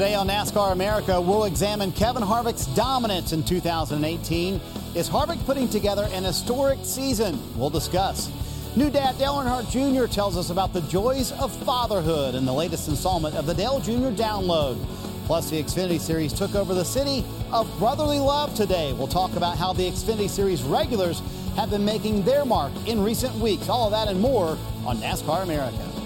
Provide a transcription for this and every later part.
Today on NASCAR America, we'll examine Kevin Harvick's dominance in 2018. Is Harvick putting together an historic season? We'll discuss. New dad Dale Earnhardt Jr. tells us about the joys of fatherhood in the latest installment of the Dale Jr. Download. Plus, the Xfinity Series took over the city of brotherly love today. We'll talk about how the Xfinity Series regulars have been making their mark in recent weeks. All of that and more on NASCAR America.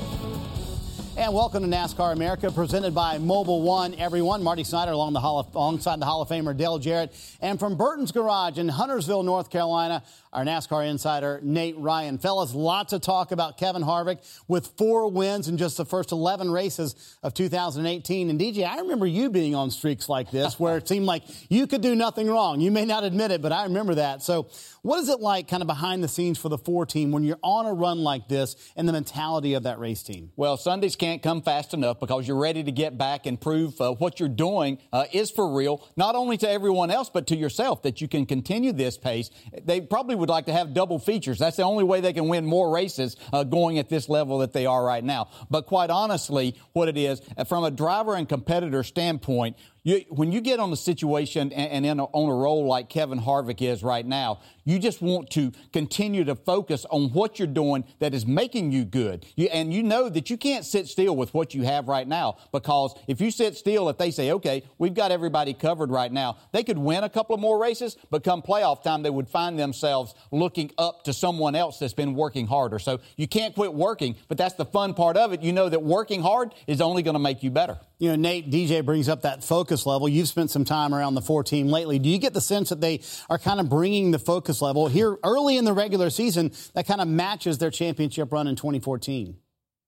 And welcome to NASCAR America, presented by Mobil 1. Everyone, Marty Snyder along the Hall of, alongside the Hall of Famer Dale Jarrett, and from Burton's Garage in Huntersville, North Carolina, our NASCAR insider Nate Ryan. Fellas, lots to talk about Kevin Harvick with four wins in just the first 11 races of 2018. And DJ, I remember you being on streaks like this, where it seemed like you could do nothing wrong. You may not admit it, but I remember that. So, what is it like, kind of behind the scenes for the four team when you're on a run like this, and the mentality of that race team? Well, Sundays can't come fast enough because you're ready to get back and prove uh, what you're doing uh, is for real, not only to everyone else, but to yourself, that you can continue this pace. They probably would like to have double features. That's the only way they can win more races uh, going at this level that they are right now. But quite honestly, what it is, uh, from a driver and competitor standpoint, you, when you get on a situation and, and a, on a role like Kevin Harvick is right now, you just want to continue to focus on what you're doing that is making you good. You, and you know that you can't sit still with what you have right now because if you sit still, if they say, okay, we've got everybody covered right now, they could win a couple of more races, but come playoff time, they would find themselves looking up to someone else that's been working harder. So you can't quit working, but that's the fun part of it. You know that working hard is only going to make you better. You know, Nate, DJ brings up that focus level. You've spent some time around the four team lately. Do you get the sense that they are kind of bringing the focus level here early in the regular season that kind of matches their championship run in 2014?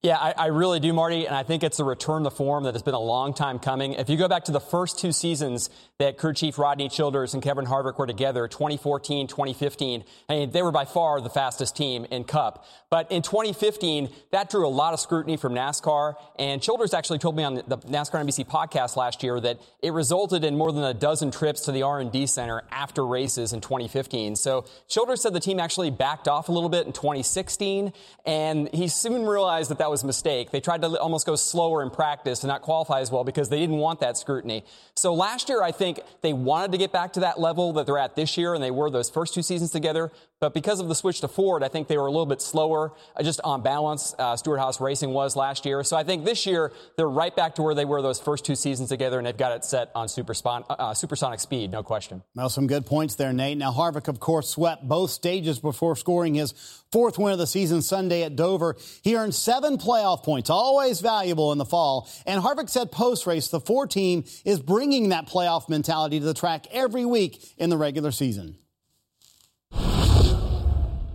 Yeah, I, I, really do, Marty, and I think it's a return to form that has been a long time coming. If you go back to the first two seasons that crew chief Rodney Childers and Kevin Harvick were together, 2014, 2015, I mean, they were by far the fastest team in Cup. But in 2015, that drew a lot of scrutiny from NASCAR, and Childers actually told me on the NASCAR NBC podcast last year that it resulted in more than a dozen trips to the R&D center after races in 2015. So Childers said the team actually backed off a little bit in 2016, and he soon realized that that was a mistake. They tried to almost go slower in practice and not qualify as well because they didn't want that scrutiny. So last year, I think they wanted to get back to that level that they're at this year, and they were those first two seasons together. But because of the switch to Ford, I think they were a little bit slower, uh, just on balance. Uh, Stewart-Haas Racing was last year. So I think this year they're right back to where they were those first two seasons together, and they've got it set on uh, uh, supersonic speed, no question. Well, some good points there, Nate. Now, Harvick, of course, swept both stages before scoring his fourth win of the season Sunday at Dover. He earned seven playoff points, always valuable in the fall. And Harvick said post race, the four team is bringing that playoff mentality to the track every week in the regular season.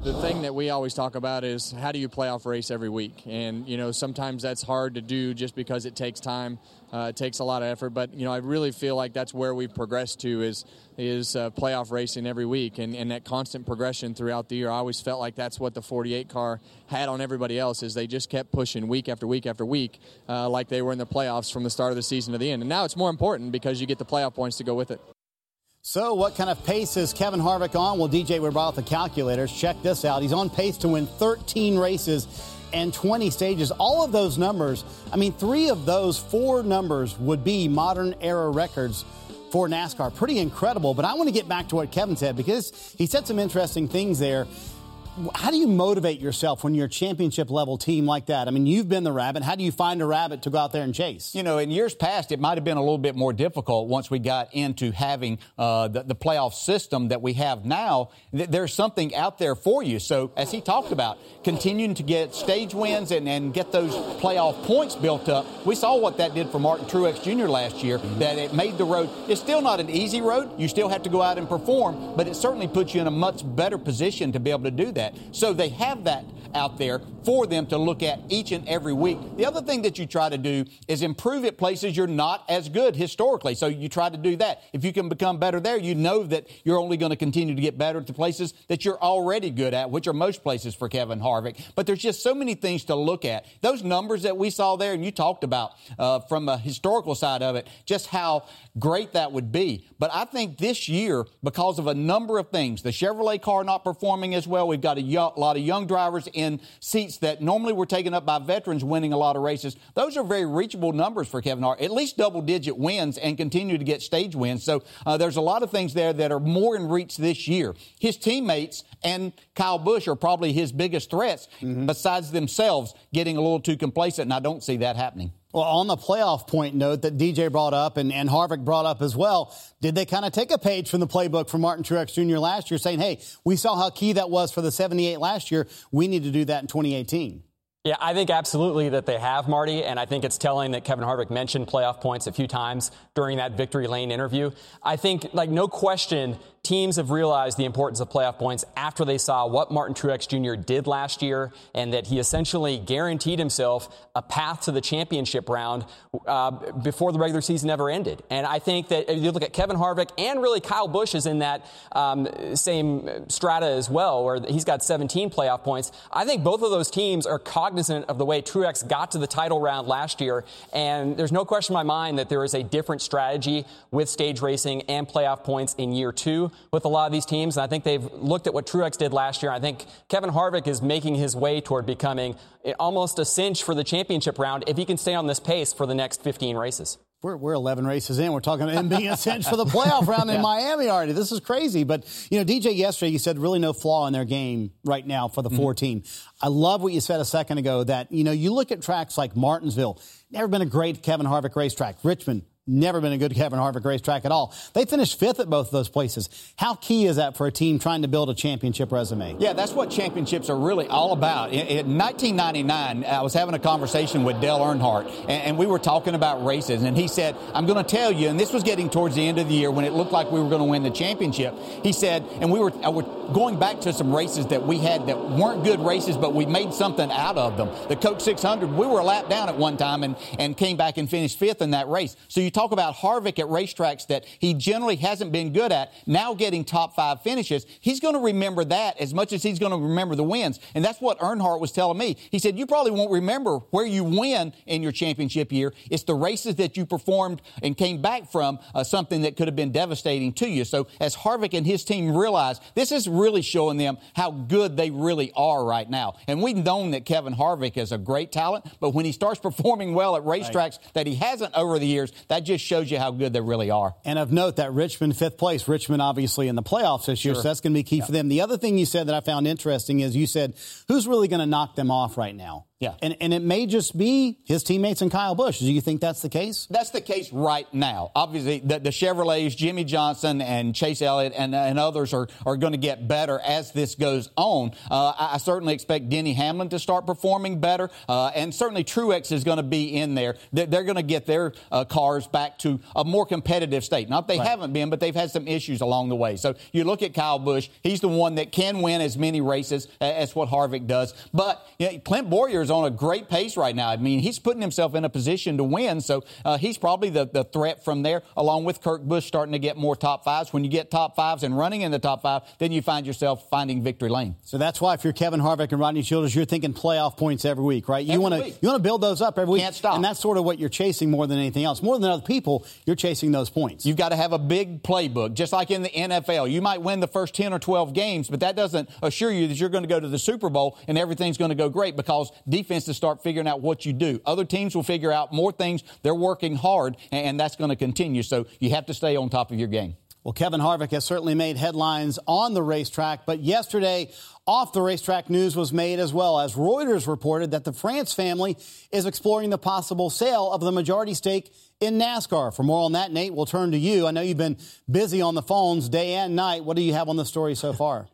The thing that we always talk about is how do you playoff race every week? And, you know, sometimes that's hard to do just because it takes time. Uh, it takes a lot of effort, but you know I really feel like that's where we've progressed to is is uh, playoff racing every week and, and that constant progression throughout the year. I always felt like that's what the 48 car had on everybody else is they just kept pushing week after week after week, uh, like they were in the playoffs from the start of the season to the end. And now it's more important because you get the playoff points to go with it. So, what kind of pace is Kevin Harvick on? Well, DJ, we brought the calculators. Check this out. He's on pace to win 13 races and 20 stages. All of those numbers, I mean, three of those four numbers would be modern era records for NASCAR. Pretty incredible. But I want to get back to what Kevin said because he said some interesting things there. How do you motivate yourself when you're a championship level team like that? I mean, you've been the rabbit. How do you find a rabbit to go out there and chase? You know, in years past, it might have been a little bit more difficult once we got into having uh, the, the, playoff system that we have now. There's something out there for you. So, as he talked about, continuing to get stage wins and, and get those playoff points built up, we saw what that did for Martin Truex Jr. last year, mm-hmm. that it made the road. It's still not an easy road. You still have to go out and perform, but it certainly puts you in a much better position to be able to do that. So they have that out there for them to look at each and every week. The other thing that you try to do is improve at places you're not as good historically. So you try to do that. If you can become better there, you know that you're only going to continue to get better at the places that you're already good at, which are most places for Kevin Harvick. But there's just so many things to look at. Those numbers that we saw there, and you talked about uh, from a historical side of it, just how great that would be. But I think this year, because of a number of things, the Chevrolet car not performing as well, we've got a lot of young drivers in seats that normally were taken up by veterans winning a lot of races. Those are very reachable numbers for Kevin Hart, at least double digit wins and continue to get stage wins. So uh, there's a lot of things there that are more in reach this year. His teammates and Kyle Busch are probably his biggest threats mm-hmm. besides themselves getting a little too complacent, and I don't see that happening. Well, on the playoff point note that DJ brought up and, and Harvick brought up as well, did they kind of take a page from the playbook from Martin Truex Jr. last year, saying, hey, we saw how key that was for the 78 last year. We need to do that in 2018? Yeah, I think absolutely that they have, Marty, and I think it's telling that Kevin Harvick mentioned playoff points a few times during that victory lane interview. I think, like, no question, teams have realized the importance of playoff points after they saw what Martin Truex Jr. did last year and that he essentially guaranteed himself a path to the championship round uh, before the regular season ever ended. And I think that if you look at Kevin Harvick and really Kyle Busch is in that um, same strata as well, where he's got 17 playoff points. I think both of those teams are cognizant of the way Truex got to the title round last year. And there's no question in my mind that there is a different strategy with stage racing and playoff points in year two with a lot of these teams. And I think they've looked at what Truex did last year. I think Kevin Harvick is making his way toward becoming almost a cinch for the championship round if he can stay on this pace for the next 15 races. We're, we're 11 races in. We're talking about him being a cinch for the playoff round yeah. in Miami already. This is crazy. But, you know, DJ, yesterday you said really no flaw in their game right now for the mm-hmm. four team. I love what you said a second ago that, you know, you look at tracks like Martinsville, never been a great Kevin Harvick racetrack. Richmond, Never been a good Kevin Harvick racetrack at all. They finished fifth at both of those places. How key is that for a team trying to build a championship resume? Yeah, that's what championships are really all about. In, in 1999, I was having a conversation with Dale Earnhardt, and, and we were talking about races, and he said, I'm going to tell you, and this was getting towards the end of the year when it looked like we were going to win the championship. He said, and we were, uh, were going back to some races that we had that weren't good races, but we made something out of them. The Coke 600, we were a lap down at one time and, and came back and finished fifth in that race. So you talk about Harvick at racetracks that he generally hasn't been good at, now getting top five finishes. He's going to remember that as much as he's going to remember the wins. And that's what Earnhardt was telling me. He said, You probably won't remember where you win in your championship year. It's the races that you performed and came back from uh, something that could have been devastating to you. So as Harvick and his team realize, this is really showing them how good they really are right now. And we've known that Kevin Harvick is a great talent, but when he starts performing well at racetracks right. that he hasn't over the years, that just shows you how good they really are. And of note that Richmond fifth place, Richmond obviously in the playoffs this year, sure. so that's going to be key yeah. for them. The other thing you said that I found interesting is you said who's really going to knock them off right now. Yeah. And, and it may just be his teammates and Kyle Busch. Do you think that's the case? That's the case right now. Obviously, the, the Chevrolets, Jimmie Johnson and Chase Elliott and, and others are, are going to get better as this goes on. Uh, I, I, certainly expect Denny Hamlin to start performing better. Uh, and certainly Truex is going to be in there. They're, they're going to get their uh, cars back to a more competitive state. Not they right. haven't been, but they've had some issues along the way. So you look at Kyle Busch. He's the one that can win as many races as what Harvick does. But you know, Clint Bowyer is on a great pace right now. I mean, he's putting himself in a position to win, so uh, he's probably the, the threat from there, along with Kurt Busch starting to get more top fives. When you get top fives and running in the top five, then you find yourself finding victory lane. So that's why if you're Kevin Harvick and Rodney Childers, you're thinking playoff points every week, right? You want to you want to build those up every week. Can't stop. And that's sort of what you're chasing more than anything else. More than other people, you're chasing those points. You've got to have a big playbook, just like in the NFL. You might win the first 10 or 12 games, but that doesn't assure you that you're going to go to the Super Bowl and everything's going to go great because defenses start figuring out what you do. Other teams will figure out more things. They're working hard, and that's going to continue. So you have to stay on top of your game. Well, Kevin Harvick has certainly made headlines on the racetrack, but yesterday, off the racetrack news was made as well as Reuters reported that the France family is exploring the possible sale of the majority stake in NASCAR. For more on that, Nate, we'll turn to you. I know you've been busy on the phones day and night. What do you have on the story so far?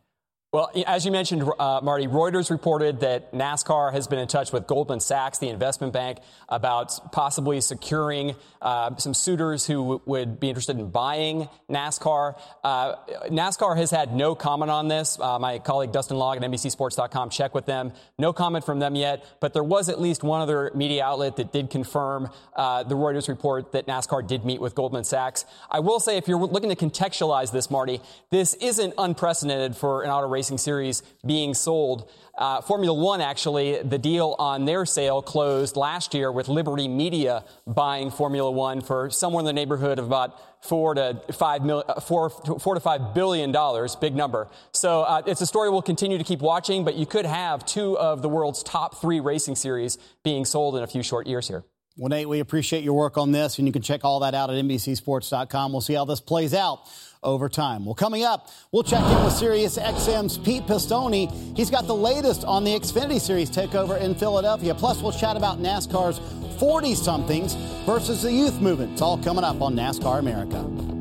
Well, as you mentioned, uh, Marty, Reuters reported that NASCAR has been in touch with Goldman Sachs, the investment bank, about possibly securing uh, some suitors who w- would be interested in buying NASCAR. Uh, NASCAR has had no comment on this. Uh, my colleague Dustin Long at NBCSports.com checked with them. No comment from them yet, but there was at least one other media outlet that did confirm uh, the Reuters report that NASCAR did meet with Goldman Sachs. I will say, if you're looking to contextualize this, Marty, this isn't unprecedented for an auto Racing Series being sold. Uh, Formula One, actually, the deal on their sale closed last year with Liberty Media buying Formula One for somewhere in the neighborhood of about four to five mil, uh, four, four to five billion dollars, big number. So uh, it's a story we'll continue to keep watching, but you could have two of the world's top three racing series being sold in a few short years here. Well, Nate, we appreciate your work on this, and you can check all that out at NBCSports.com. We'll see how this plays out over time. Well, coming up, we'll check in with Sirius XM's Pete Pistone. He's got the latest on the Xfinity Series takeover in Philadelphia. Plus, we'll chat about NASCAR's 40 somethings versus the youth movement. It's all coming up on NASCAR America.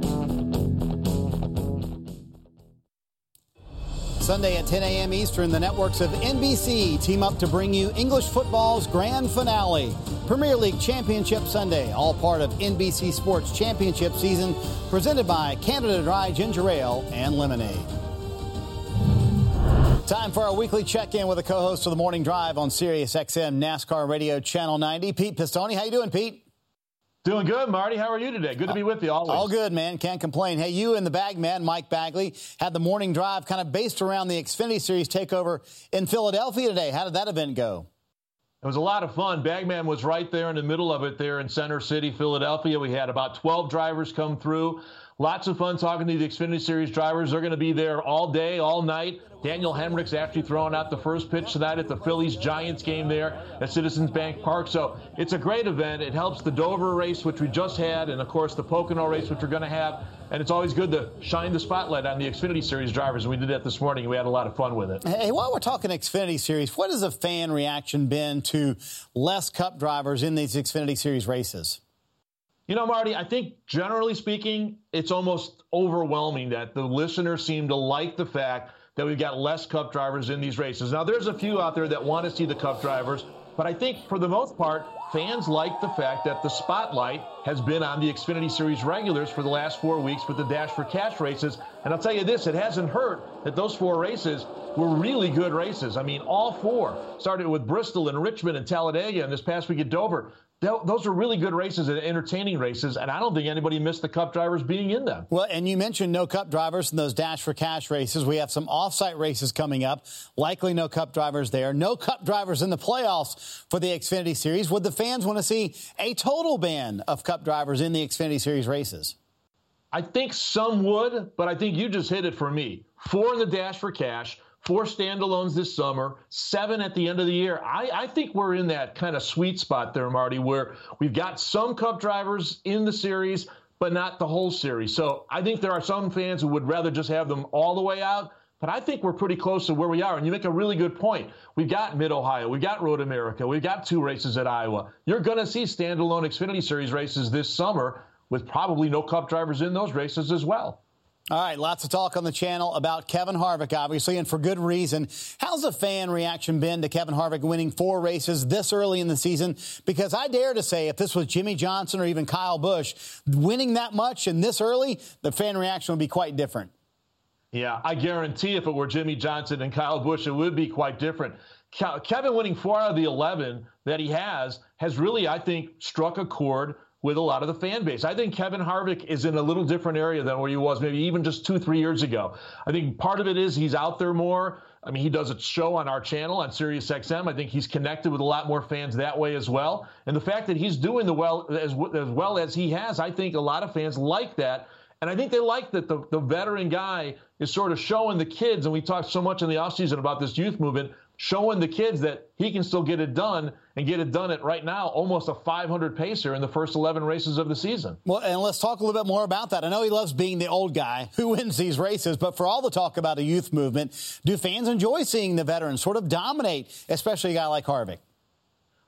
Sunday at 10 a.m. Eastern, the networks of NBC team up to bring you English football's grand finale. Premier League Championship Sunday, all part of NBC Sports Championship season, presented by Canada Dry Ginger Ale and Lemonade. Time for our weekly check-in with the co-host of the Morning Drive on Sirius XM NASCAR Radio Channel 90, Pete Pistone. How you doing, Pete? Doing good, Marty. How are you today? Good to be with you always. All good, man. Can't complain. Hey, you and the bag man, Mike Bagley, had the morning drive kind of based around the Xfinity Series takeover in Philadelphia today. How did that event go? It was a lot of fun. Bagman was right there in the middle of it there in Center City, Philadelphia. We had about 12 drivers come through. Lots of fun talking to the Xfinity Series drivers. They're going to be there all day, all night. Daniel Hemric's actually throwing out the first pitch tonight at the Phillies Giants game there at Citizens Bank Park. So it's a great event. It helps the Dover race, which we just had, and of course the Pocono race, which we're going to have. And it's always good to shine the spotlight on the Xfinity Series drivers. And we did that this morning, and we had a lot of fun with it. Hey, while we're talking Xfinity Series, what has the fan reaction been to less Cup drivers in these Xfinity Series races? You know, Marty, I think generally speaking, it's almost overwhelming that the listeners seem to like the fact that we've got less cup drivers in these races. Now, there's a few out there that want to see the cup drivers, but I think for the most part, fans like the fact that the spotlight has been on the Xfinity Series regulars for the last four weeks with the Dash for Cash races. And I'll tell you this, it hasn't hurt that those four races were really good races. I mean, all four started with Bristol and Richmond and Talladega, and this past week at Dover those are really good races and entertaining races, and I don't think anybody missed the Cup drivers being in them. Well, and you mentioned no Cup drivers in those Dash for Cash races. We have some offsite races coming up. Likely no Cup drivers there. No Cup drivers in the playoffs for the Xfinity Series. Would the fans want to see a total ban of Cup drivers in the Xfinity Series races? I think some would, but I think you just hit it for me. Four in the Dash for Cash four standalones this summer, seven at the end of the year. I, I think we're in that kind of sweet spot there, Marty, where we've got some Cup drivers in the series, but not the whole series. So I think there are some fans who would rather just have them all the way out. But I think we're pretty close to where we are. And you make a really good point. We've got Mid Ohio, we've got Road America, we've got two races at Iowa. You're going to see standalone Xfinity Series races this summer with probably no Cup drivers in those races as well. All right, lots of talk on the channel about Kevin Harvick, obviously, and for good reason. How's the fan reaction been to Kevin Harvick winning four races this early in the season? Because I dare to say, if this was Jimmie Johnson or even Kyle Busch, winning that much and this early, the fan reaction would be quite different. Yeah, I guarantee if it were Jimmie Johnson and Kyle Busch, it would be quite different. Kevin winning four out of the 11 that he has has really, I think, struck a chord with a lot of the fan base. I think Kevin Harvick is in a little different area than where he was maybe even just two, three years ago. I think part of it is he's out there more. I mean, he does a show on our channel on Sirius XM. I think he's connected with a lot more fans that way as well. And the fact that he's doing the well as, as well as he has, I think a lot of fans like that. And I think they like that the, the veteran guy is sort of showing the kids, and we talked so much in the offseason about this youth movement, showing the kids that he can still get it done and get it done at right now almost a 500 pacer in the first 11 races of the season. Well, and let's talk a little bit more about that. I know he loves being the old guy who wins these races, but for all the talk about a youth movement, do fans enjoy seeing the veterans sort of dominate, especially a guy like Harvick?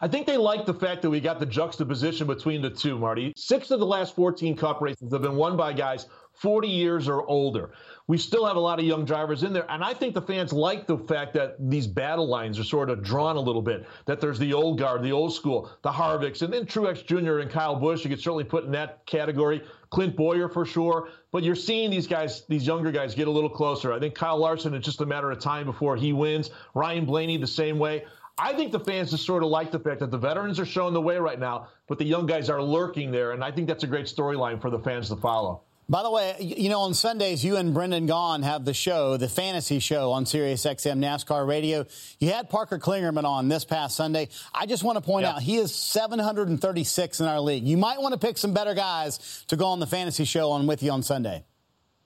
I think they like the fact that we got the juxtaposition between the two, Marty. Six of the last 14 cup races have been won by guys 40 years or older. We still have a lot of young drivers in there. And I think the fans like the fact that these battle lines are sort of drawn a little bit, that there's the old guard, the old school, the Harvicks, and then Truex Jr. and Kyle Busch. You could certainly put in that category. Clint Bowyer for sure. But you're seeing these guys, these younger guys, get a little closer. I think Kyle Larson, it's just a matter of time before he wins. Ryan Blaney, the same way. I think the fans just sort of like the fact that the veterans are showing the way right now, but the young guys are lurking there. And I think that's a great storyline for the fans to follow. By the way, you know, on Sundays, you and Brendan Gaughan have the show, the fantasy show on Sirius XM NASCAR Radio. You had Parker Klingerman on this past Sunday. I just want to point yeah. out he is 736 in our league. You might want to pick some better guys to go on the fantasy show on with you on Sunday.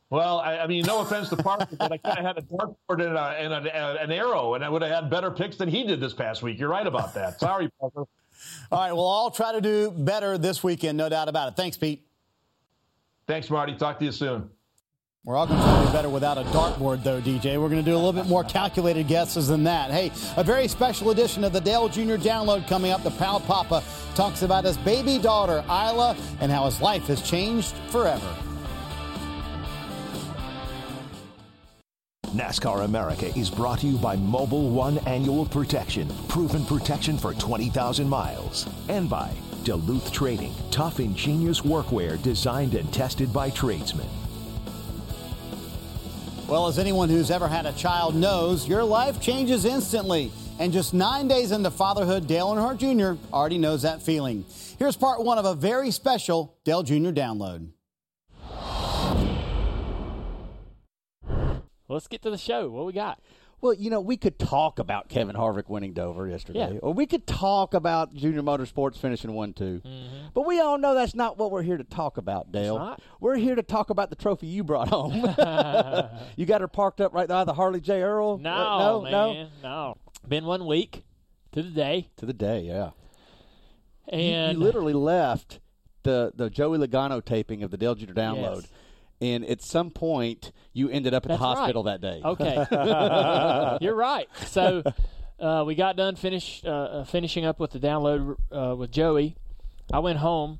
Well, I, I mean, no offense to Parker, but I kind of had a dartboard and, a, and a, an arrow, and I would have had better picks than he did this past week. You're right about that. Sorry, Parker. All right, well, I'll try to do better this weekend, no doubt about it. Thanks, Pete. Thanks, Marty. Talk to you soon. We're all going to do better without a dartboard, though, DJ. We're going to do a little bit more calculated guesses than that. Hey, a very special edition of the Dale Jr. Download coming up. The proud papa talks about his baby daughter, Isla, and how his life has changed forever. NASCAR America is brought to you by Mobil 1 Annual Protection, proven protection for 20,000 miles, and by Duluth Trading, tough, ingenious workwear designed and tested by tradesmen. Well, as anyone who's ever had a child knows, your life changes instantly. And just nine days into fatherhood, Dale Earnhardt Jr. already knows that feeling. Here's part one of a very special Dale Jr. download. Let's get to the show. What we got? Well, you know, we could talk about Kevin Harvick winning Dover yesterday, yeah. or we could talk about Junior Motorsports finishing one 2 mm-hmm. But we all know that's not what we're here to talk about, Dale. We're here to talk about the trophy you brought home. you got her parked up right by the Harley J. Earl. No, uh, no, man, no, no. Been one week to the day. To the day, yeah. And you, you literally left the the Joey Logano taping of the Dale Junior download. Yes and at some point you ended up at That's the hospital right. that day. Okay, you're right. So uh, we got done finish uh, uh, finishing up with the download uh, with Joey. I went home,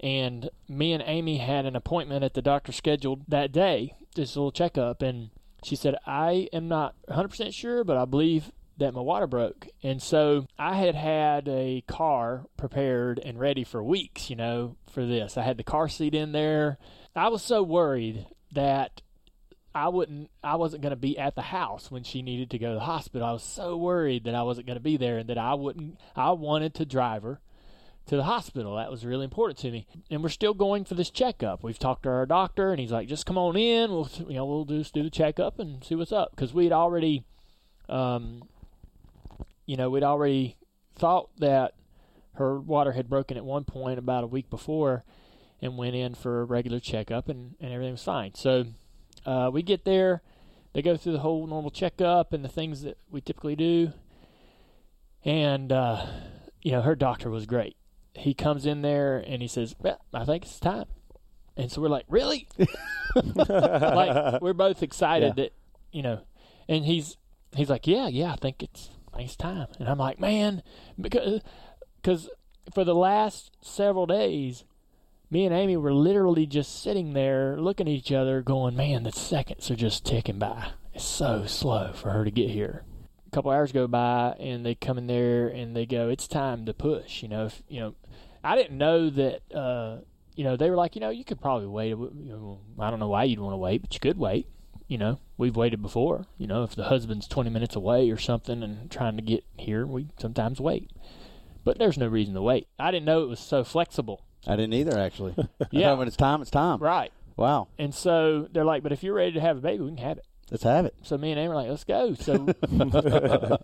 and me and Amy had an appointment at the doctor scheduled that day, just a little checkup, and she said I am not 100% sure, but I believe that my water broke. And so I had had a car prepared and ready for weeks, you know, for this. I had the car seat in there. I was so worried that I wouldn't I wasn't going to be at the house when she needed to go to the hospital. I was so worried that I wasn't going to be there and that I wouldn't I wanted to drive her to the hospital. That was really important to me. And we're still going for this checkup. We've talked to our doctor and he's like just come on in. We'll you know we'll just do the checkup and see what's up cuz we'd already um you know, we'd already thought that her water had broken at one point about a week before and went in for a regular checkup, and, and everything was fine. So uh, we get there, they go through the whole normal checkup and the things that we typically do, and uh, you know her doctor was great. He comes in there and he says, well, "I think it's time," and so we're like, "Really?" like we're both excited yeah. that you know, and he's he's like, "Yeah, yeah, I think it's I think it's time," and I'm like, "Man," because because for the last several days me and Amy were literally just sitting there looking at each other, going, "Man, the seconds are just ticking by. It's so slow for her to get here." A couple hours go by, and they come in there and they go, "It's time to push." You know, if, you know, I didn't know that. Uh, you know, they were like, you know, you could probably wait. You know, I don't know why you'd want to wait, but you could wait. You know, we've waited before. You know, if the husband's 20 minutes away or something and trying to get here, we sometimes wait. But there's no reason to wait. I didn't know it was so flexible I didn't either, actually. yeah. when it's time, it's time. Right. Wow. And so they're like, but if you're ready to have a baby, we can have it. Let's have it. So me and Amy were like, let's go. So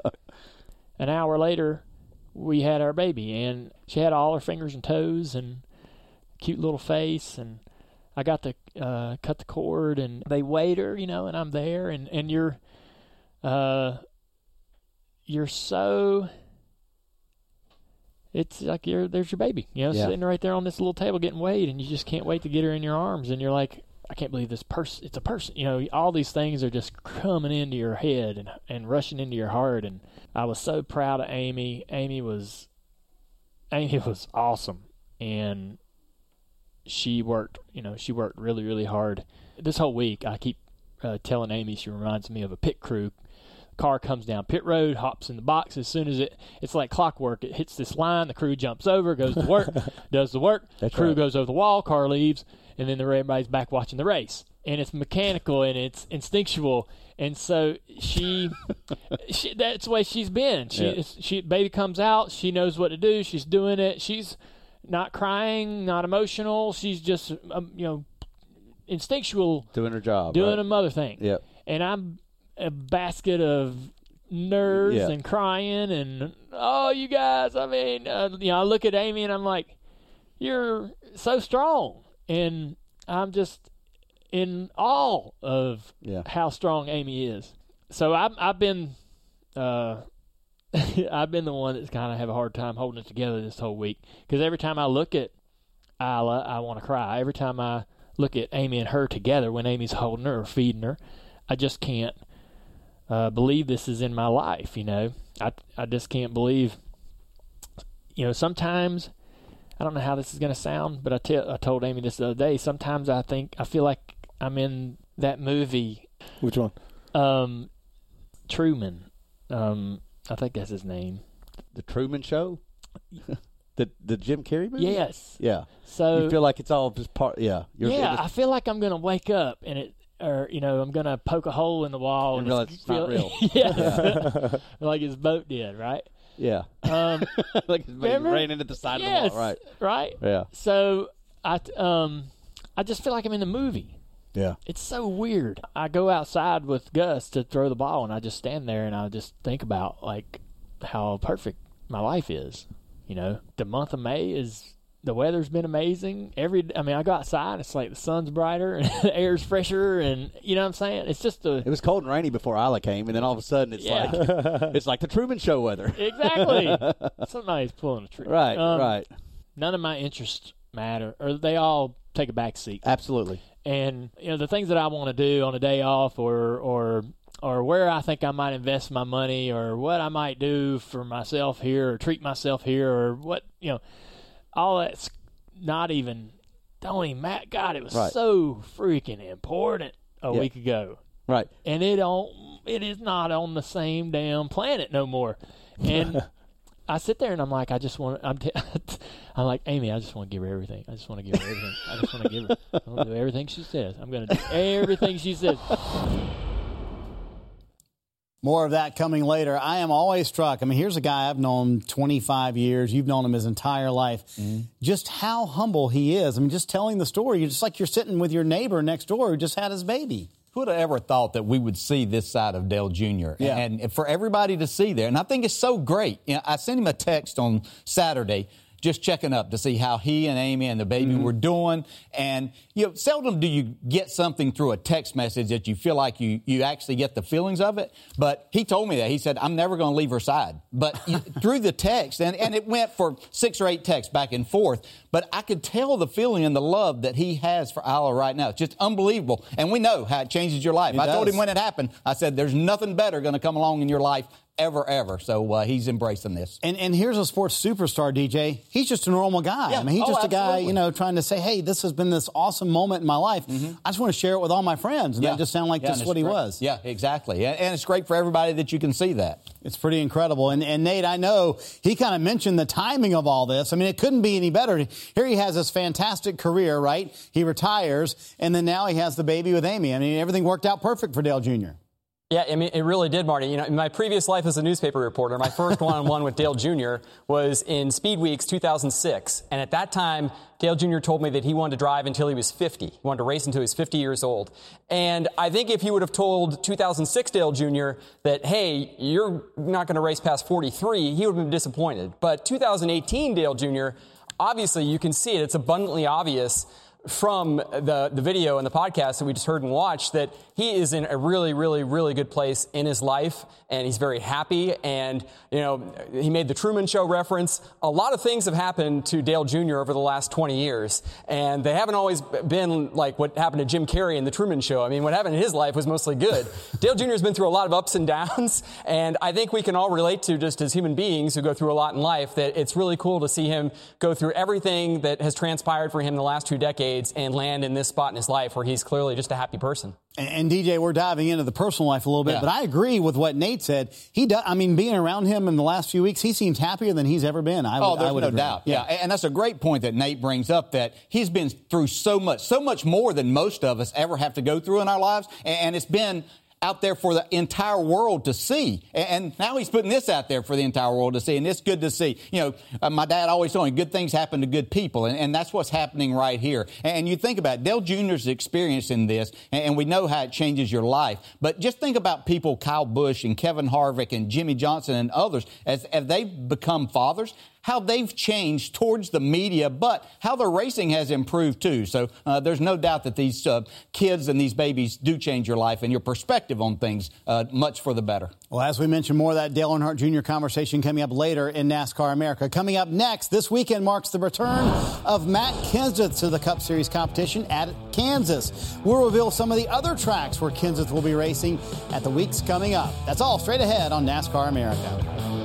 an hour later, we had our baby, and she had all her fingers and toes and cute little face, and I got to uh, cut the cord, and they weighed her, you know, and I'm there, and and you're, uh, you're so it's like you're there's your baby, you know, yeah. sitting right there on this little table getting weighed, and you just can't wait to get her in your arms, and you're like, I can't believe this person. It's a person, you know. All these things are just coming into your head and and rushing into your heart, and I was so proud of Amy. Amy was, Amy was awesome, and she worked, you know, she worked really really hard. This whole week, I keep uh, telling Amy she reminds me of a pit crew car comes down pit road, hops in the box. As soon as it, it's like clockwork. It hits this line, the crew jumps over, goes to work, does the work. That's crew right. goes over the wall, car leaves, and then everybody's back watching the race. And it's mechanical and it's instinctual. And so she, she that's the way she's been. She, yeah. she, baby comes out, she knows what to do. She's doing it. She's not crying, not emotional. She's just, um, you know, instinctual, doing her job, doing right. a mother thing. Yep. And I'm a basket of nerves yeah. and crying and oh you guys i mean uh, you know i look at amy and i'm like you're so strong and i'm just in awe of yeah. how strong amy is so i've, I've been uh, I've been the one that's kind of have a hard time holding it together this whole week because every time I look at Isla, I want to cry. Every time I look at Amy and her together when Amy's holding her or feeding her, I just can't uh, believe this is in my life. You know, I I just can't believe. You know, sometimes I don't know how this is going to sound, but I, te- I told Amy this the other day. Sometimes I think I feel like I'm in that movie. Which one? Um, Truman. Um, I think that's his name. The Truman Show. the the Jim Carrey movie. Yes. Yeah. So you feel like it's all just part. Yeah. yeah. I feel like I'm going to wake up and it or you know, I'm gonna poke a hole in the wall and, and it's, feel, not real. yeah, yeah. like his boat did, right? Yeah. Um, like his boat ran into the side yes, of the wall, right? Right. Yeah. So I um I just feel like I'm in the movie. Yeah. It's so weird. I go outside with Gus to throw the ball, and I just stand there and I just think about like how perfect my life is. You know, the month of May is the weather's been amazing. Every, I mean, I go outside. It's like the sun's brighter and the air's fresher, and you know what I'm saying. It's just a. It was cold and rainy before Isla came, and then all of a sudden it's yeah. like it's like the Truman Show weather. Exactly. Somebody's pulling a trick. Right. Um, right. None of my interests matter, or they all take a back seat. Absolutely. And you know the things that I want to do on a day off, or or or where I think I might invest my money, or what I might do for myself here, or treat myself here, or what you know all that's not even don't even matter. God, it was right. so freaking important a yeah. week ago. Right. And it don't it is not on the same damn planet no more. And I sit there and I'm like, I just want I'm t- I'm like, Amy, I just want to give her everything. I just want to give her everything. I just want to give her I want to do everything she says. I'm going to do everything she says. More of that coming later. I am always struck. I mean, here's a guy I've known 25 years. You've known him his entire life. Mm-hmm. Just how humble he is. I mean, just telling the story, you're just like you're sitting with your neighbor next door who just had his baby. Who would have ever thought that we would see this side of Dale Jr. Yeah. And for everybody to see there. And I think it's so great. You know, I sent him a text on Saturday just checking up to see how he and Amy and the baby mm-hmm. were doing. And you know, seldom do you get something through a text message that you feel like you you actually get the feelings of it. But he told me that he said, "I'm never going to leave her side." But through the text, and and it went for six or eight texts back and forth. But I could tell the feeling and the love that he has for Isla right now. It's just unbelievable. And we know how it changes your life. It I does. told him when it happened. I said, "There's nothing better going to come along in your life ever, ever. So uh, he's embracing this. And and here's a sports superstar, DJ. He's just a normal guy. Yeah. I mean, he's oh, just a guy, you know, trying to say, hey, this has been this awesome moment in my life. Mm-hmm. I just want to share it with all my friends. And Yeah. that just sounded like Yeah, this is what he great. was. Yeah, exactly. And, and it's great for everybody that you can see that. It's pretty incredible. And, and Nate, I know he kind of mentioned the timing of all this. I mean, it couldn't be any better. Here he has this fantastic career, right? He retires, and then now he has the baby with Amy. I mean, everything worked out perfect for Dale Jr. Yeah, I mean, it really did, Marty. You know, in my previous life as a newspaper reporter, my first one-on-one with Dale Jr. was in Speed Weeks 2006, and at that time, Dale Jr. told me that he wanted to drive until he was 50. He wanted to race until he was 50 years old. And I think if he would have told 2006 Dale Jr. that, hey, you're not going to race past 43, he would have been disappointed. But 2018 Dale Jr., obviously, you can see it. It's abundantly obvious from the, the video and the podcast that we just heard and watched that he is in a really, really, really good place in his life and he's very happy. And, you know, he made the Truman Show reference. A lot of things have happened to Dale Jr. over the last 20 years, and they haven't always been like what happened to Jim Carrey in the Truman Show. I mean, what happened in his life was mostly good. Dale Jr. has been through a lot of ups and downs, and I think we can all relate to just as human beings who go through a lot in life that it's really cool to see him go through everything that has transpired for him the last two decades and land in this spot in his life where he's clearly just a happy person. And, DJ, we're diving into the personal life a little bit, yeah. but I agree with what Nate said. He does. I mean, being around him in the last few weeks, he seems happier than he's ever been. I oh, there's I no agree. doubt. Yeah. yeah, and that's a great point that Nate brings up. That he's been through so much, so much more than most of us ever have to go through in our lives, and it's been out there for the entire world to see. And now he's putting this out there for the entire world to see, and it's good to see. You know, uh, my dad always told me good things happen to good people, and, that's what's happening right here. And you think about it, Dale Jr.'s experience in this, and we know how it changes your life. But just think about people, Kyle Busch and Kevin Harvick and Jimmie Johnson and others, as, as they've become fathers how they've changed towards the media, but how their racing has improved too. So uh, there's no doubt that these uh, kids and these babies do change your life and your perspective on things uh, much for the better. Well, as we mentioned, more of that Dale Earnhardt Jr. conversation coming up later in NASCAR America. Coming up next, this weekend marks the return of Matt Kenseth to the Cup Series competition at Kansas. We'll reveal some of the other tracks where Kenseth will be racing at the weeks coming up. That's all straight ahead on NASCAR America.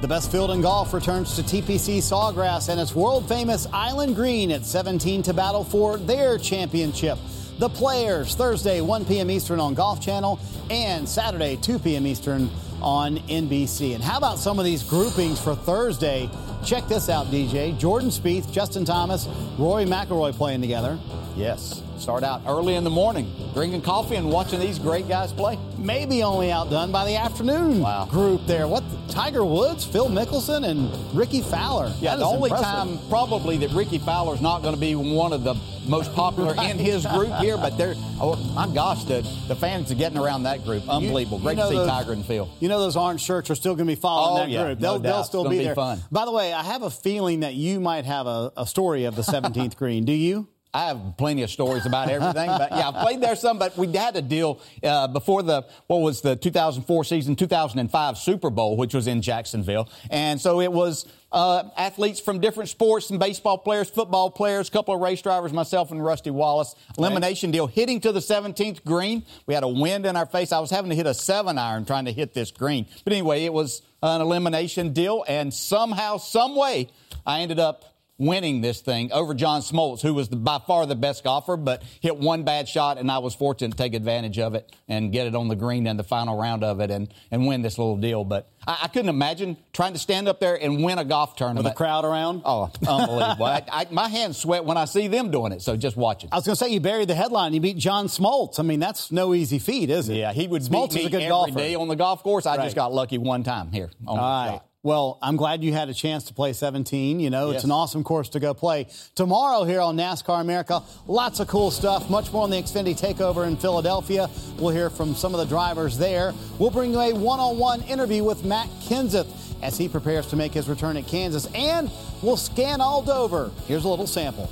The best field in golf returns to TPC Sawgrass and its world famous Island Green at 17 to battle for their championship. The Players, Thursday, 1 p.m. Eastern on Golf Channel, and Saturday, 2 p.m. Eastern on NBC. And how about some of these groupings for Thursday? Check this out, DJ. Jordan Spieth, Justin Thomas, Rory McIlroy playing together. Yes. Start out early in the morning, drinking coffee and watching these great guys play. Maybe only outdone by the afternoon wow. group there. What Tiger Woods, Phil Mickelson, and Rickie Fowler. Yeah, that the only impressive. time probably that Rickie Fowler's not going to be one of the most popular right. in his group here, but they're oh my gosh, the the fans are getting around that group. Unbelievable. You, Great you know to see those, Tiger and Phil. You know those orange shirts are still going to be following oh, that yeah, group. They'll, no they'll still be, be there. Fun. By the way, I have a feeling that you might have a, a story of the 17th green. Do you? I have plenty of stories about everything, but yeah, I played there some. But we had a deal uh, before the what was the 2004 season, 2005 Super Bowl, which was in Jacksonville, and so it was uh, athletes from different sports, some baseball players, football players, a couple of race drivers, myself and Rusty Wallace. Elimination deal, hitting to the 17th green. We had a wind in our face. I was having to hit a seven iron trying to hit this green, but anyway, it was an elimination deal, and somehow, some way, I ended up winning this thing over John Smoltz, who was the, by far the best golfer, but hit one bad shot, and I was fortunate to take advantage of it and get it on the green in the final round of it and, and win this little deal. But I, I couldn't imagine trying to stand up there and win a golf tournament. With a crowd around? Oh, unbelievable. I, I, my hands sweat when I see them doing it, so just watch it. I was going to say, you buried the headline. You beat John Smoltz. I mean, that's no easy feat, is it? Yeah, he would Smoltz beat me is a good every golfer. day on the golf course. I right. just got lucky one time here. All right. Well, I'm glad you had a chance to play 17. You know, yes. it's an awesome course to go play. Tomorrow here on NASCAR America, lots of cool stuff. Much more on the Xfinity Takeover in Philadelphia. We'll hear from some of the drivers there. We'll bring you a one-on-one interview with Matt Kenseth as he prepares to make his return at Kansas. And we'll scan all Dover. Here's a little sample.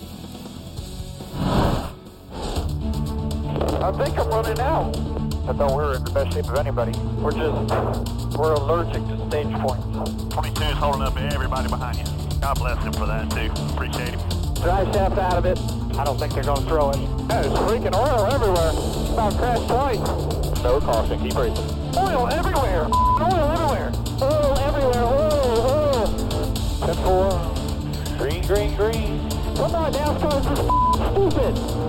I think I'm running out. I thought we were in the best shape of anybody. We're just, we're allergic to stage points. 22 is holding up everybody behind you. God bless him for that, too. Appreciate him. Dry shaft out of it. I don't think they're going to throw it. There's freaking oil everywhere. About crashed twice. No caution. Keep racing. Oil everywhere. Oil everywhere. Oil everywhere. Oil, oil. 10-4. Uh, green, green, green. Come on, NASCAR's just stupid.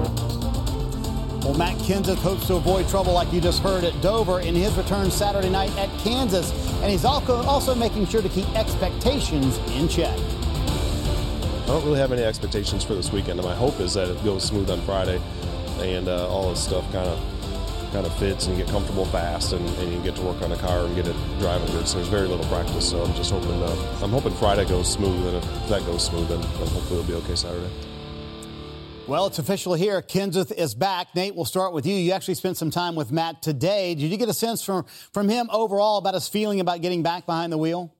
Well, Matt Kenseth hopes to avoid trouble like you just heard at Dover in his return Saturday night at Kansas. And he's also making sure to keep expectations in check. I don't really have any expectations for this weekend. My hope is that it goes smooth on Friday and uh, all this stuff kind of kind of fits and you get comfortable fast and, and, you get to work on the car and get it driving good. So there's very little practice. So I'm just hoping uh, I'm hoping Friday goes smooth and if that goes smooth, then hopefully it'll be okay Saturday. Well, it's official here. Kenseth is back. Nate, we'll start with you. You actually spent some time with Matt today. Did you get a sense from, from him overall about his feeling about getting back behind the wheel?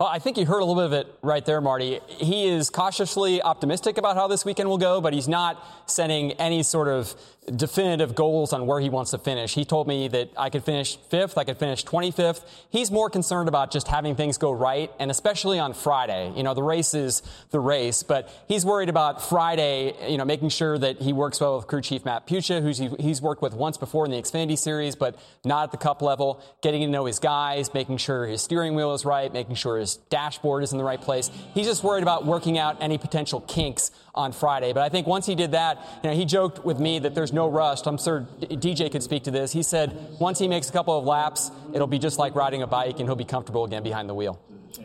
Well, I think you heard a little bit of it right there, Marty. He is cautiously optimistic about how this weekend will go, but he's not setting any sort of definitive goals on where he wants to finish. He told me that I could finish fifth, I could finish 25th. He's more concerned about just having things go right, and especially on Friday. You know, the race is the race, but he's worried about Friday, you know, making sure that he works well with crew chief Matt Puccia, who he's worked with once before in the Xfinity Series, but not at the cup level, getting to know his guys, making sure his steering wheel is right, making sure his dashboard is in the right place. He's just worried about working out any potential kinks on Friday. But I think once he did that, you know, he joked with me that there's no rust. I'm sure DJ could speak to this. He said once he makes a couple of laps, it'll be just like riding a bike and he'll be comfortable again behind the wheel.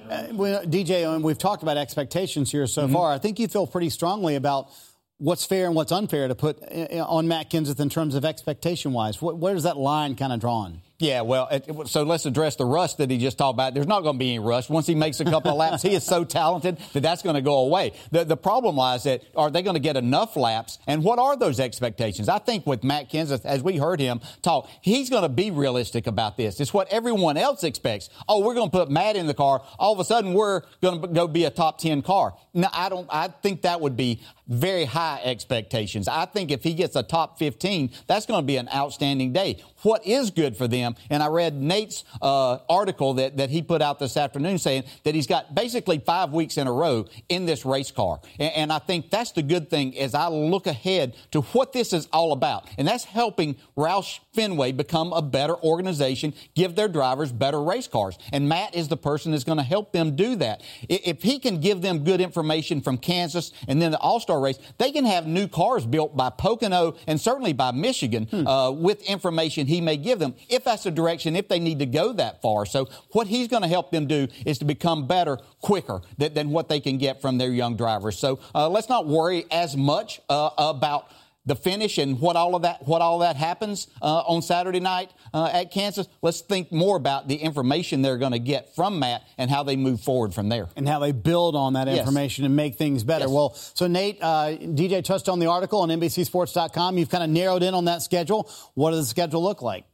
Uh, well, DJ, and we've talked about expectations here so mm-hmm. far. I think you feel pretty strongly about what's fair and what's unfair to put uh, on Matt Kenseth in terms of expectation wise. Where is that line kind of drawn? Yeah, well, it, so let's address the rust that he just talked about. There's not going to be any rust. Once he makes a couple of laps, he is so talented that that's going to go away. The, the problem lies that are they going to get enough laps? And what are those expectations? I think with Matt Kenseth, as we heard him talk, he's going to be realistic about this. It's what everyone else expects. Oh, we're going to put Matt in the car. All of a sudden, we're going to go be a top 10 car. No, I don't, I think that would be very high expectations. I think if he gets a top 15, that's going to be an outstanding day. What is good for them? And I read Nate's uh, article that, that he put out this afternoon saying that he's got basically five weeks in a row in this race car. And, and I think that's the good thing as I look ahead to what this is all about. And that's helping Roush Fenway become a better organization, give their drivers better race cars. And Matt is the person that's going to help them do that. If he can give them good information from Kansas and then the All Star race, they can have new cars built by Pocono and certainly by Michigan hmm. uh, with information he may give them if that's the direction, if they need to go that far. So what he's going to help them do is to become better quicker than, than what they can get from their young drivers. So uh, let's not worry as much uh, about the finish and what all of that what all that happens uh, on Saturday night uh, at Kansas. Let's think more about the information they're going to get from Matt and how they move forward from there, and how they build on that information yes. and make things better. Yes. Well, so Nate, uh, DJ touched on the article on NBCSports.com. You've kind of narrowed in on that schedule. What does the schedule look like?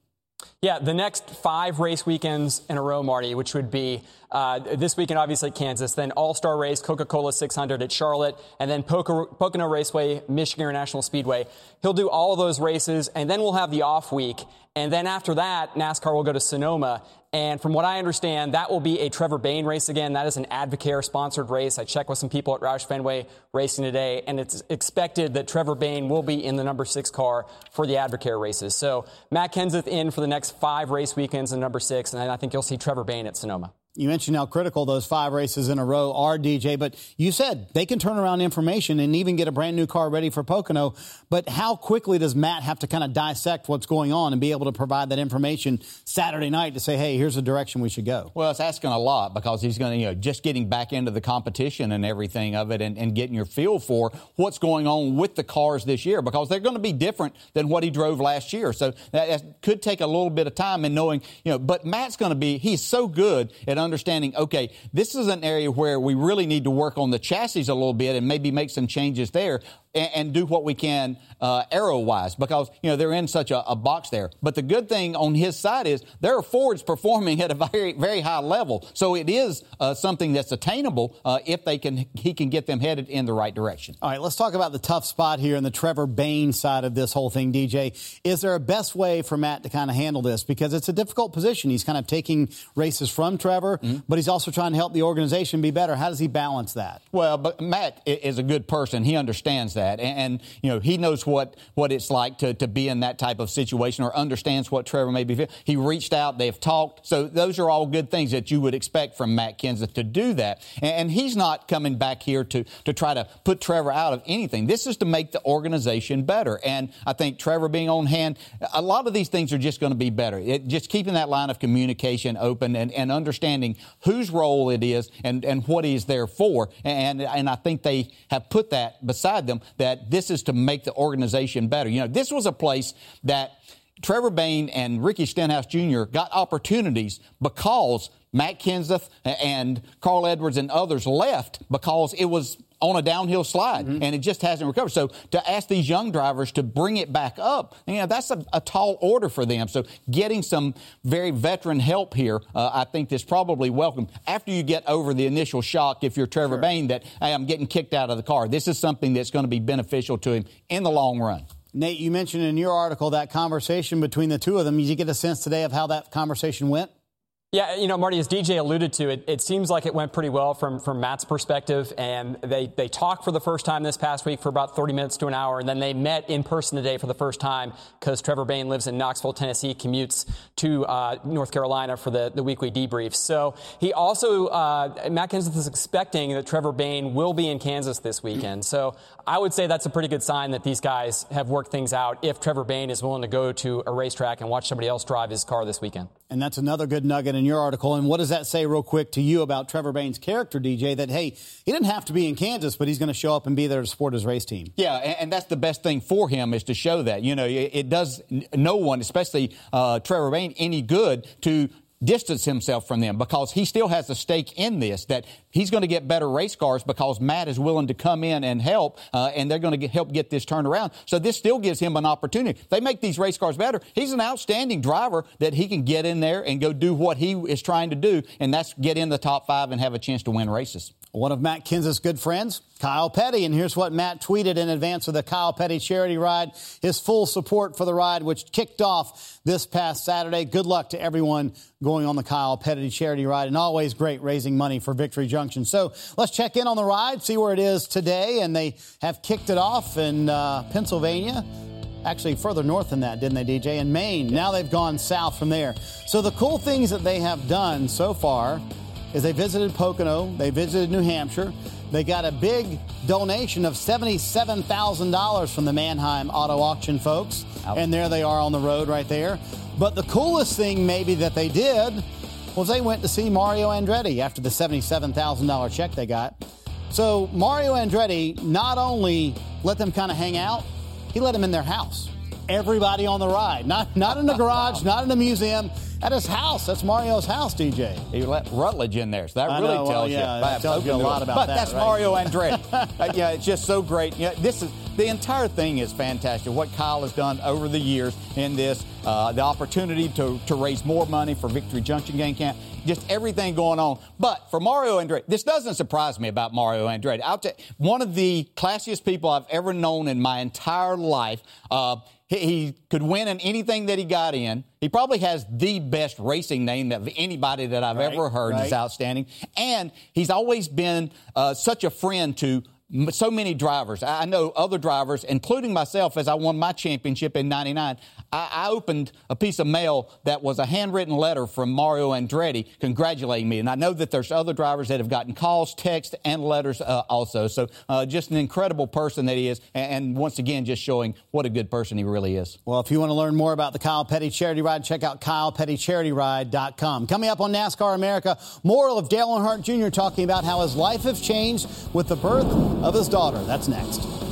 Yeah, the next five race weekends in a row, Marty, which would be uh, this weekend, obviously Kansas, then All Star Race, Coca Cola 600 at Charlotte, and then Pocono Raceway, Michigan International Speedway. He'll do all of those races, and then we'll have the off week. And then after that, NASCAR will go to Sonoma. And from what I understand, that will be a Trevor Bayne race again. That is an Advocare sponsored race. I checked with some people at Roush Fenway Racing today, and it's expected that Trevor Bayne will be in the number six car for the Advocare races. So Matt Kenseth in for the next five race weekends in number six, and I think you'll see Trevor Bayne at Sonoma. You mentioned how critical those five races in a row are, DJ, but you said they can turn around information and even get a brand new car ready for Pocono. But how quickly does Matt have to kind of dissect what's going on and be able to provide that information Saturday night to say, hey, here's the direction we should go? Well, it's asking a lot because he's going to, you know, just getting back into the competition and everything of it and, and getting your feel for what's going on with the cars this year because they're going to be different than what he drove last year. So that, that could take a little bit of time in knowing, you know, but Matt's going to be, he's so good at understanding, okay, this is an area where we really need to work on the chassis a little bit and maybe make some changes there and, and do what we can uh, aero wise because, you know, they're in such a, a, box there. But the good thing on his side is there are Fords performing at a very, very high level. So it is uh, something that's attainable uh, if they can, he can get them headed in the right direction. All right, let's talk about the tough spot here in the Trevor Bayne side of this whole thing, DJ. Is there a best way for Matt to kind of handle this? Because it's a difficult position. He's kind of taking races from Trevor, mm-hmm. but he's also trying to help the organization be better. How does he balance that? Well, but Matt is a good person. He understands that that. And, and, you know, he knows what, what it's like to, to be in that type of situation or understands what Trevor may be. Feeling. He reached out, they've talked. So those are all good things that you would expect from Matt Kenseth to do that. And, and he's not coming back here to, to try to put Trevor out of anything. This is to make the organization better. And I think Trevor being on hand, a lot of these things are just going to be better. It, just keeping that line of communication open and, and understanding whose role it is and, and what he's there for. And, and I think they have put that beside them that this is to make the organization better. You know, this was a place that Trevor Bayne and Ricky Stenhouse Jr. got opportunities because Matt Kenseth and Carl Edwards and others left because it was on a downhill slide mm-hmm. and it just hasn't recovered. So to ask these young drivers to bring it back up, you know, that's a, a tall order for them. So getting some very veteran help here, uh, I think is probably welcome. After you get over the initial shock, if you're Trevor sure. Bayne, that hey, I'm getting kicked out of the car, this is something that's going to be beneficial to him in the long run. Nate, you mentioned in your article that conversation between the two of them. Did you get a sense today of how that conversation went? Yeah, you know, Marty, as DJ alluded to, it, it seems like it went pretty well from, from Matt's perspective. And they, they talked for the first time this past week for about 30 minutes to an hour. And then they met in person today for the first time because Trevor Bayne lives in Knoxville, Tennessee, commutes to uh, North Carolina for the, the weekly debrief. So he also, uh, Matt Kenseth is expecting that Trevor Bayne will be in Kansas this weekend. So I would say that's a pretty good sign that these guys have worked things out if Trevor Bayne is willing to go to a racetrack and watch somebody else drive his car this weekend. And that's another good nugget in your article. And what does that say, real quick, to you about Trevor Bayne's character, DJ? That, hey, he didn't have to be in Kansas, but he's going to show up and be there to support his race team. Yeah, and, that's the best thing for him is to show that. You know, it, does no one, especially uh, Trevor Bayne, any good to distance himself from them because he still has a stake in this that he's going to get better race cars because Matt is willing to come in and help uh, and they're going to get, help get this turned around. So this still gives him an opportunity. They make these race cars better. He's an outstanding driver that he can get in there and go do what he is trying to do and that's get in the top five and have a chance to win races. One of Matt Kenseth's good friends, Kyle Petty. And here's what Matt tweeted in advance of the Kyle Petty charity ride his full support for the ride, which kicked off this past Saturday. Good luck to everyone going on the Kyle Petty charity ride, and always great raising money for Victory Junction. So let's check in on the ride, see where it is today. And they have kicked it off in uh, Pennsylvania actually further north than that, didn't they, DJ? In Maine. Now they've gone south from there. So the cool things that they have done so far is they visited Pocono, they visited New Hampshire. They got a big donation of $77,000 from the Manheim Auto Auction folks. And there they are on the road right there. But the coolest thing, maybe, that they did was they went to see Mario Andretti after the $77,000 check they got. So Mario Andretti not only let them kind of hang out, he let them in their house. Everybody on the ride, not not in the garage, not in the museum at his house. That's Mario's house, DJ. He let Rutledge in there, so that I really know, tells well, yeah, you. That tells you a lot about but that. But that's right? Mario Andretti. uh, yeah, it's just so great. Yeah, this is the entire thing is fantastic. What Kyle has done over the years in this, uh, the opportunity to, to raise more money for Victory Junction Game Camp, just everything going on. But for Mario Andretti, this doesn't surprise me about Mario Andretti. I'll tell you, one of the classiest people I've ever known in my entire life. Uh, he, he, could win in anything that he got in. He probably has the best racing name of anybody that I've right, ever heard. Right. He's outstanding. And he's always been uh, such a friend to so many drivers. I know other drivers, including myself, as I won my championship in 99. I, I, opened a piece of mail that was a handwritten letter from Mario Andretti congratulating me. And I know that there's other drivers that have gotten calls, texts, and letters uh, also. So uh, just an incredible person that he is. And, and, once again, just showing what a good person he really is. Well, if you want to learn more about the Kyle Petty Charity Ride, check out KylePettyCharityRide.com. Coming up on NASCAR America, more of Dale Earnhardt Jr. talking about how his life has changed with the birth of his daughter. That's next.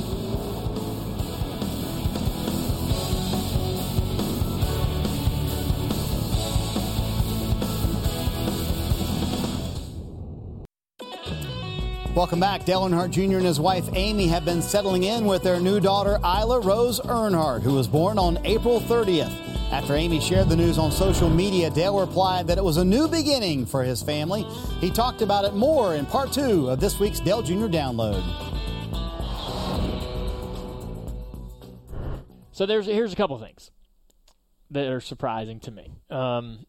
Welcome back. Dale Earnhardt Jr. and his wife Amy have been settling in with their new daughter Isla Rose Earnhardt, who was born on April 30th. After Amy shared the news on social media, Dale replied that it was a new beginning for his family. He talked about it more in part two of this week's Dale Jr. Download. So there's here's a couple things that are surprising to me. Um,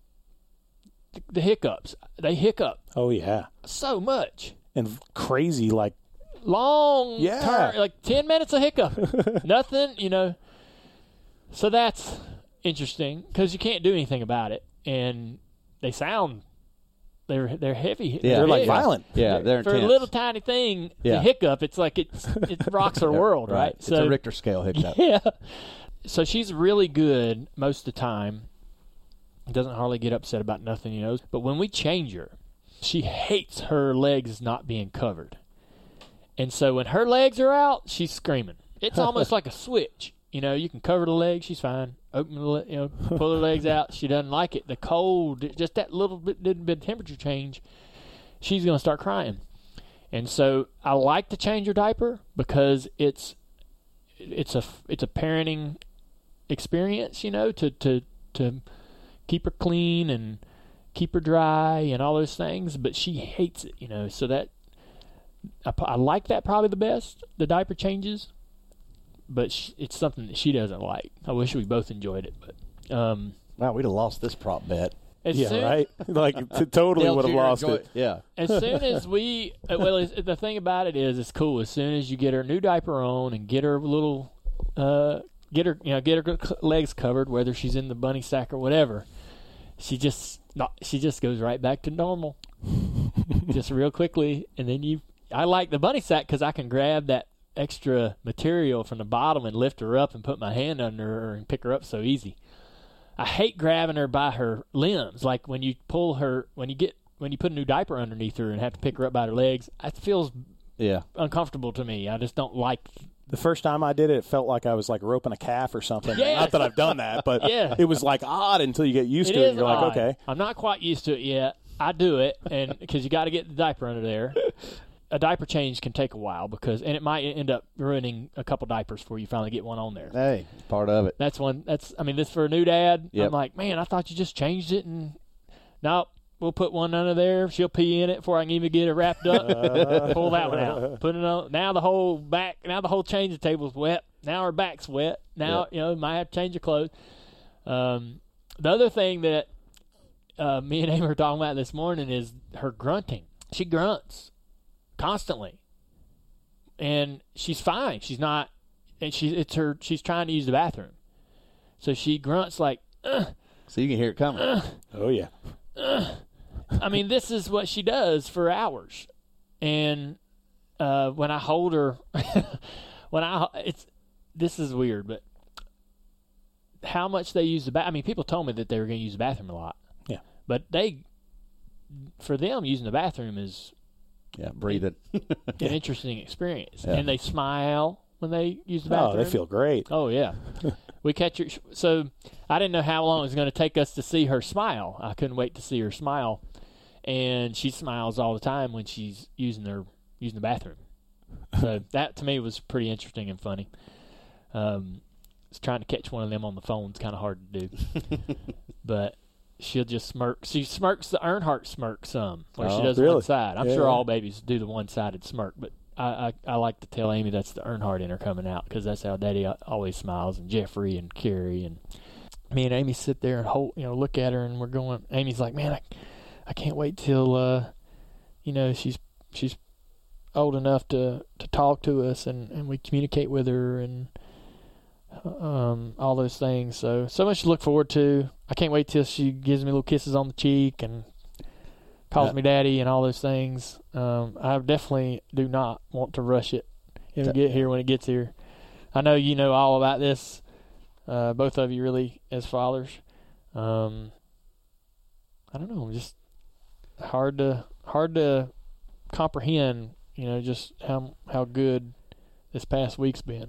the, the hiccups. They hiccup. Oh yeah. So much and crazy like long yeah turn, like 10 minutes of hiccup nothing you know so that's interesting because you can't do anything about it and they sound they're they're heavy. Yeah, they're like violent. Yeah, they're for intense. a little tiny thing. Yeah. hiccup. It's like it's it rocks our world, right? right? So it's a Richter scale hiccup. Yeah. So she's really good most of the time. Doesn't hardly get upset about nothing, you know. But when we change her, she hates her legs not being covered. And so when her legs are out, she's screaming. It's almost like a switch. You know, you can cover the legs. She's fine. Open the, le- you know, pull her legs out. She doesn't like it. The cold, just that little bit, little bit temperature change, she's going to start crying. And so I like to change her diaper because it's it's a it's a parenting experience, you know, to to to keep her clean and keep her dry and all those things. But she hates it, you know. So that I, I like that probably the best, the diaper changes. But sh- it's something that she doesn't like. I wish we both enjoyed it, but um, wow, we'd have lost this prop bet. As yeah, soon- right. Like t- totally would have lost enjoy- it. Yeah. as soon as we uh, well the thing about it is it's cool as soon as you get her new diaper on and get her little uh get her you know get her legs covered whether she's in the bunny sack or whatever she just not she just goes right back to normal just real quickly and then you i like the bunny sack because i can grab that extra material from the bottom and lift her up and put my hand under her and pick her up so easy I hate grabbing her by her limbs. Like when you pull her, when you get, when you put a new diaper underneath her and have to pick her up by her legs, it feels Yeah. uncomfortable to me. I just don't like. The first time I did it, it felt like I was like roping a calf or something. Yes. Not that I've done that, but Yeah. it was like odd until you get used It to it. You're like, okay. I'm not quite used to it yet. I do it, and because you got to get the diaper under there. A diaper change can take a while because, and it might end up ruining a couple diapers before you finally get one on there. Hey, part of it. That's one. That's I mean, this for a new dad. Yep. I'm like, man, I thought you just changed it, and nope, we'll put one under there. She'll pee in it before I can even get it wrapped up. Pull that one out. Put it on. Now the whole back. Now the whole changing table's wet. Now her back's wet. Now Yep. you know might have to change her clothes. Um, the other thing that uh, me and Amy were talking about this morning is her grunting. She grunts constantly, and she's fine. She's not, and she's it's her. She's trying to use the bathroom, so she grunts like. "Ugh, So you can hear it coming. Oh, yeah. I mean, this is what she does for hours, and uh, when I hold her, when I it's this is weird, but how much they use the bath. I mean, people told me that they were going to use the bathroom a lot. Yeah. but they, for them, using the bathroom is Yeah, breathing. an interesting experience, Yeah. and they smile when they use the bathroom. Oh, they feel great. Oh yeah, we catch her. So I didn't know how long it was going to take us to see her smile. I couldn't wait to see her smile, and she smiles all the time when she's using their using the bathroom. So that to me was pretty interesting and funny. Um, it's trying to catch one of them on the phone is kind of hard to do, but she'll just smirk. She smirks the Earnhardt smirk some, where she Oh, does really? one side. I'm Yeah, sure all babies do the one sided smirk, but I, I, I like to tell Amy that's the Earnhardt in her coming out because that's how Daddy always smiles, and Jeffrey and Carrie and me and Amy sit there and hold, you know, look at her, and we're going. Amy's like, man, I, I can't wait till, uh, you know, she's she's old enough to to talk to us, and and we communicate with her, and um, all those things. So so much to look forward to. I can't wait till she gives me little kisses on the cheek and calls me daddy and all those things. Um, I definitely do not want to rush it. It'll get here when it gets here. I know you know all about this. Uh, both of you really as fathers. Um, I don't know, just hard to hard to comprehend. You know, just how how good this past week's been.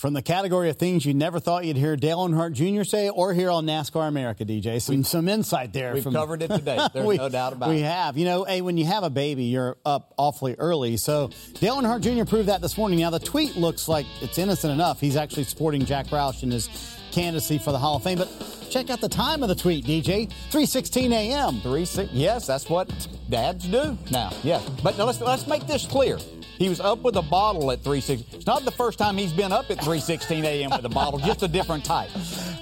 From the category of things you never thought you'd hear Dale Earnhardt Jr. say or hear on NASCAR America, DJ. Some, some insight there. We've from, covered it today. There's we, no doubt about we it. We have. You know, hey, when you have a baby, you're up awfully early. So Dale Earnhardt Jr. proved that this morning. Now, the tweet looks like it's innocent enough. He's actually supporting Jack Roush in his candidacy for the Hall of Fame. But check out the time of the tweet, DJ. 3.16 a.m. Three six. Yes, that's what dads do now. Yeah, but now let's let's make this clear. He was up with a bottle at 3:16. It's not the first time he's been up at 3:16 a.m. with a bottle, just a different type.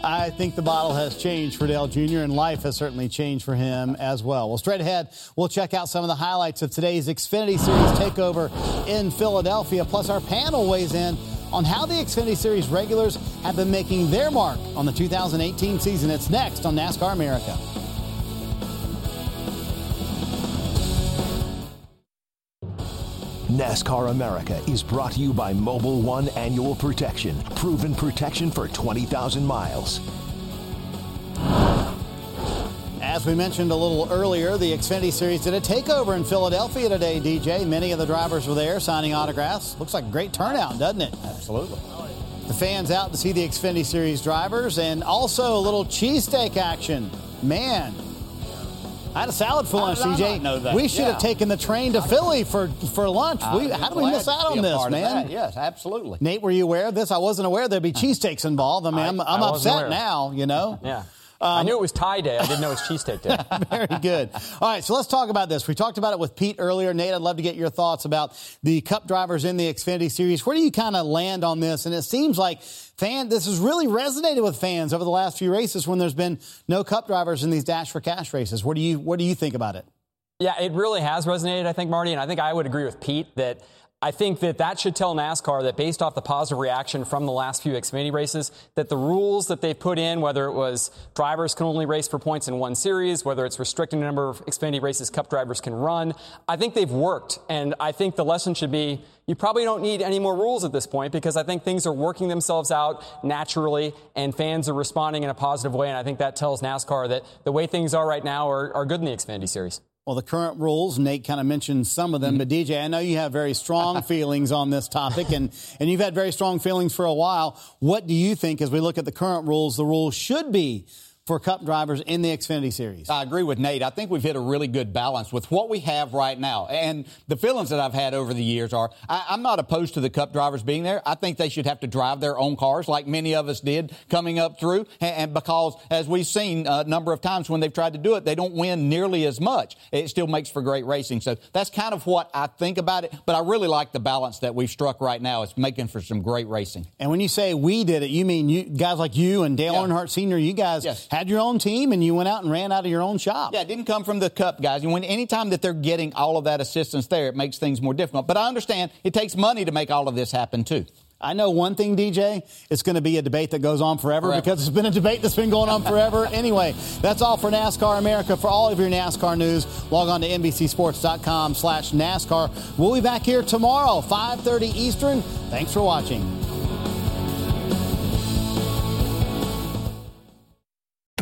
I think the bottle has changed for Dale Jr., and life has certainly changed for him as well. Well, straight ahead, we'll check out some of the highlights of today's Xfinity Series takeover in Philadelphia. Plus, our panel weighs in on how the Xfinity Series regulars have been making their mark on the 2018 season. It's next on NASCAR America. NASCAR America is brought to you by Mobil 1 Annual Protection. Proven protection for 20,000 miles. As we mentioned a little earlier, the Xfinity Series did a takeover in Philadelphia today, DJ. Many of the drivers were there signing autographs. Looks like a great turnout, doesn't it? Absolutely. The fans out to see the Xfinity Series drivers and also a little cheesesteak action. Man, I had a salad for lunch, How did I CJ. not know that? We should Yeah. have taken the train to Philly for for lunch. We, how do we miss out on this, man? Yes, absolutely. Nate, were you aware of this? I wasn't aware there'd be cheesesteaks involved. I mean, I, am I I'm wasn't upset aware. now. You know. Yeah. Um, I knew it was tie day. I didn't know it was cheesesteak day. Very good. All right, so let's talk about this. We talked about it with Pete earlier. Nate, I'd love to get your thoughts about the Cup drivers in the Xfinity Series. Where do you kind of land on this? And it seems like fan this has really resonated with fans over the last few races when there's been no Cup drivers in these Dash for Cash races. What do you What do you think about it? Yeah, it really has resonated, I think, Marty, and I think I would agree with Pete that I think that that should tell NASCAR that based off the positive reaction from the last few Xfinity races, that the rules that they put in, whether it was drivers can only race for points in one series, whether it's restricting the number of Xfinity races Cup drivers can run, I think they've worked. And I think the lesson should be you probably don't need any more rules at this point because I think things are working themselves out naturally and fans are responding in a positive way. And I think that tells NASCAR that the way things are right now are, are good in the Xfinity series. Well, the current rules, Nate kind of mentioned some of them, mm-hmm. but DJ, I know you have very strong feelings on this topic, and, and you've had very strong feelings for a while. What do you think, as we look at the current rules, the rules should be for Cup drivers in the Xfinity Series? I agree with Nate. I think we've hit a really good balance with what we have right now. And the feelings that I've had over the years are I, I'm not opposed to the Cup drivers being there. I think they should have to drive their own cars like many of us did coming up through. And, and because, as we've seen a number of times when they've tried to do it, they don't win nearly as much. It still makes for great racing. So that's kind of what I think about it. But I really like the balance that we've struck right now. It's making for some great racing. And when you say we did it, you mean you guys like you and Dale Yeah. Earnhardt Sr., you guys Yes. Had your own team and you went out and ran out of your own shop. Yeah, it didn't come from the cup guys. And when anytime that they're getting all of that assistance there, it makes things more difficult. But I understand it takes money to make all of this happen too. I know one thing, DJ. It's going to be a debate that goes on forever, Forever. because it's been a debate that's been going on forever. anyway, that's all for NASCAR America. For all of your NASCAR news, log on to NBCSports.com slash NASCAR. We'll be back here tomorrow, 5.30 Eastern. Thanks for watching.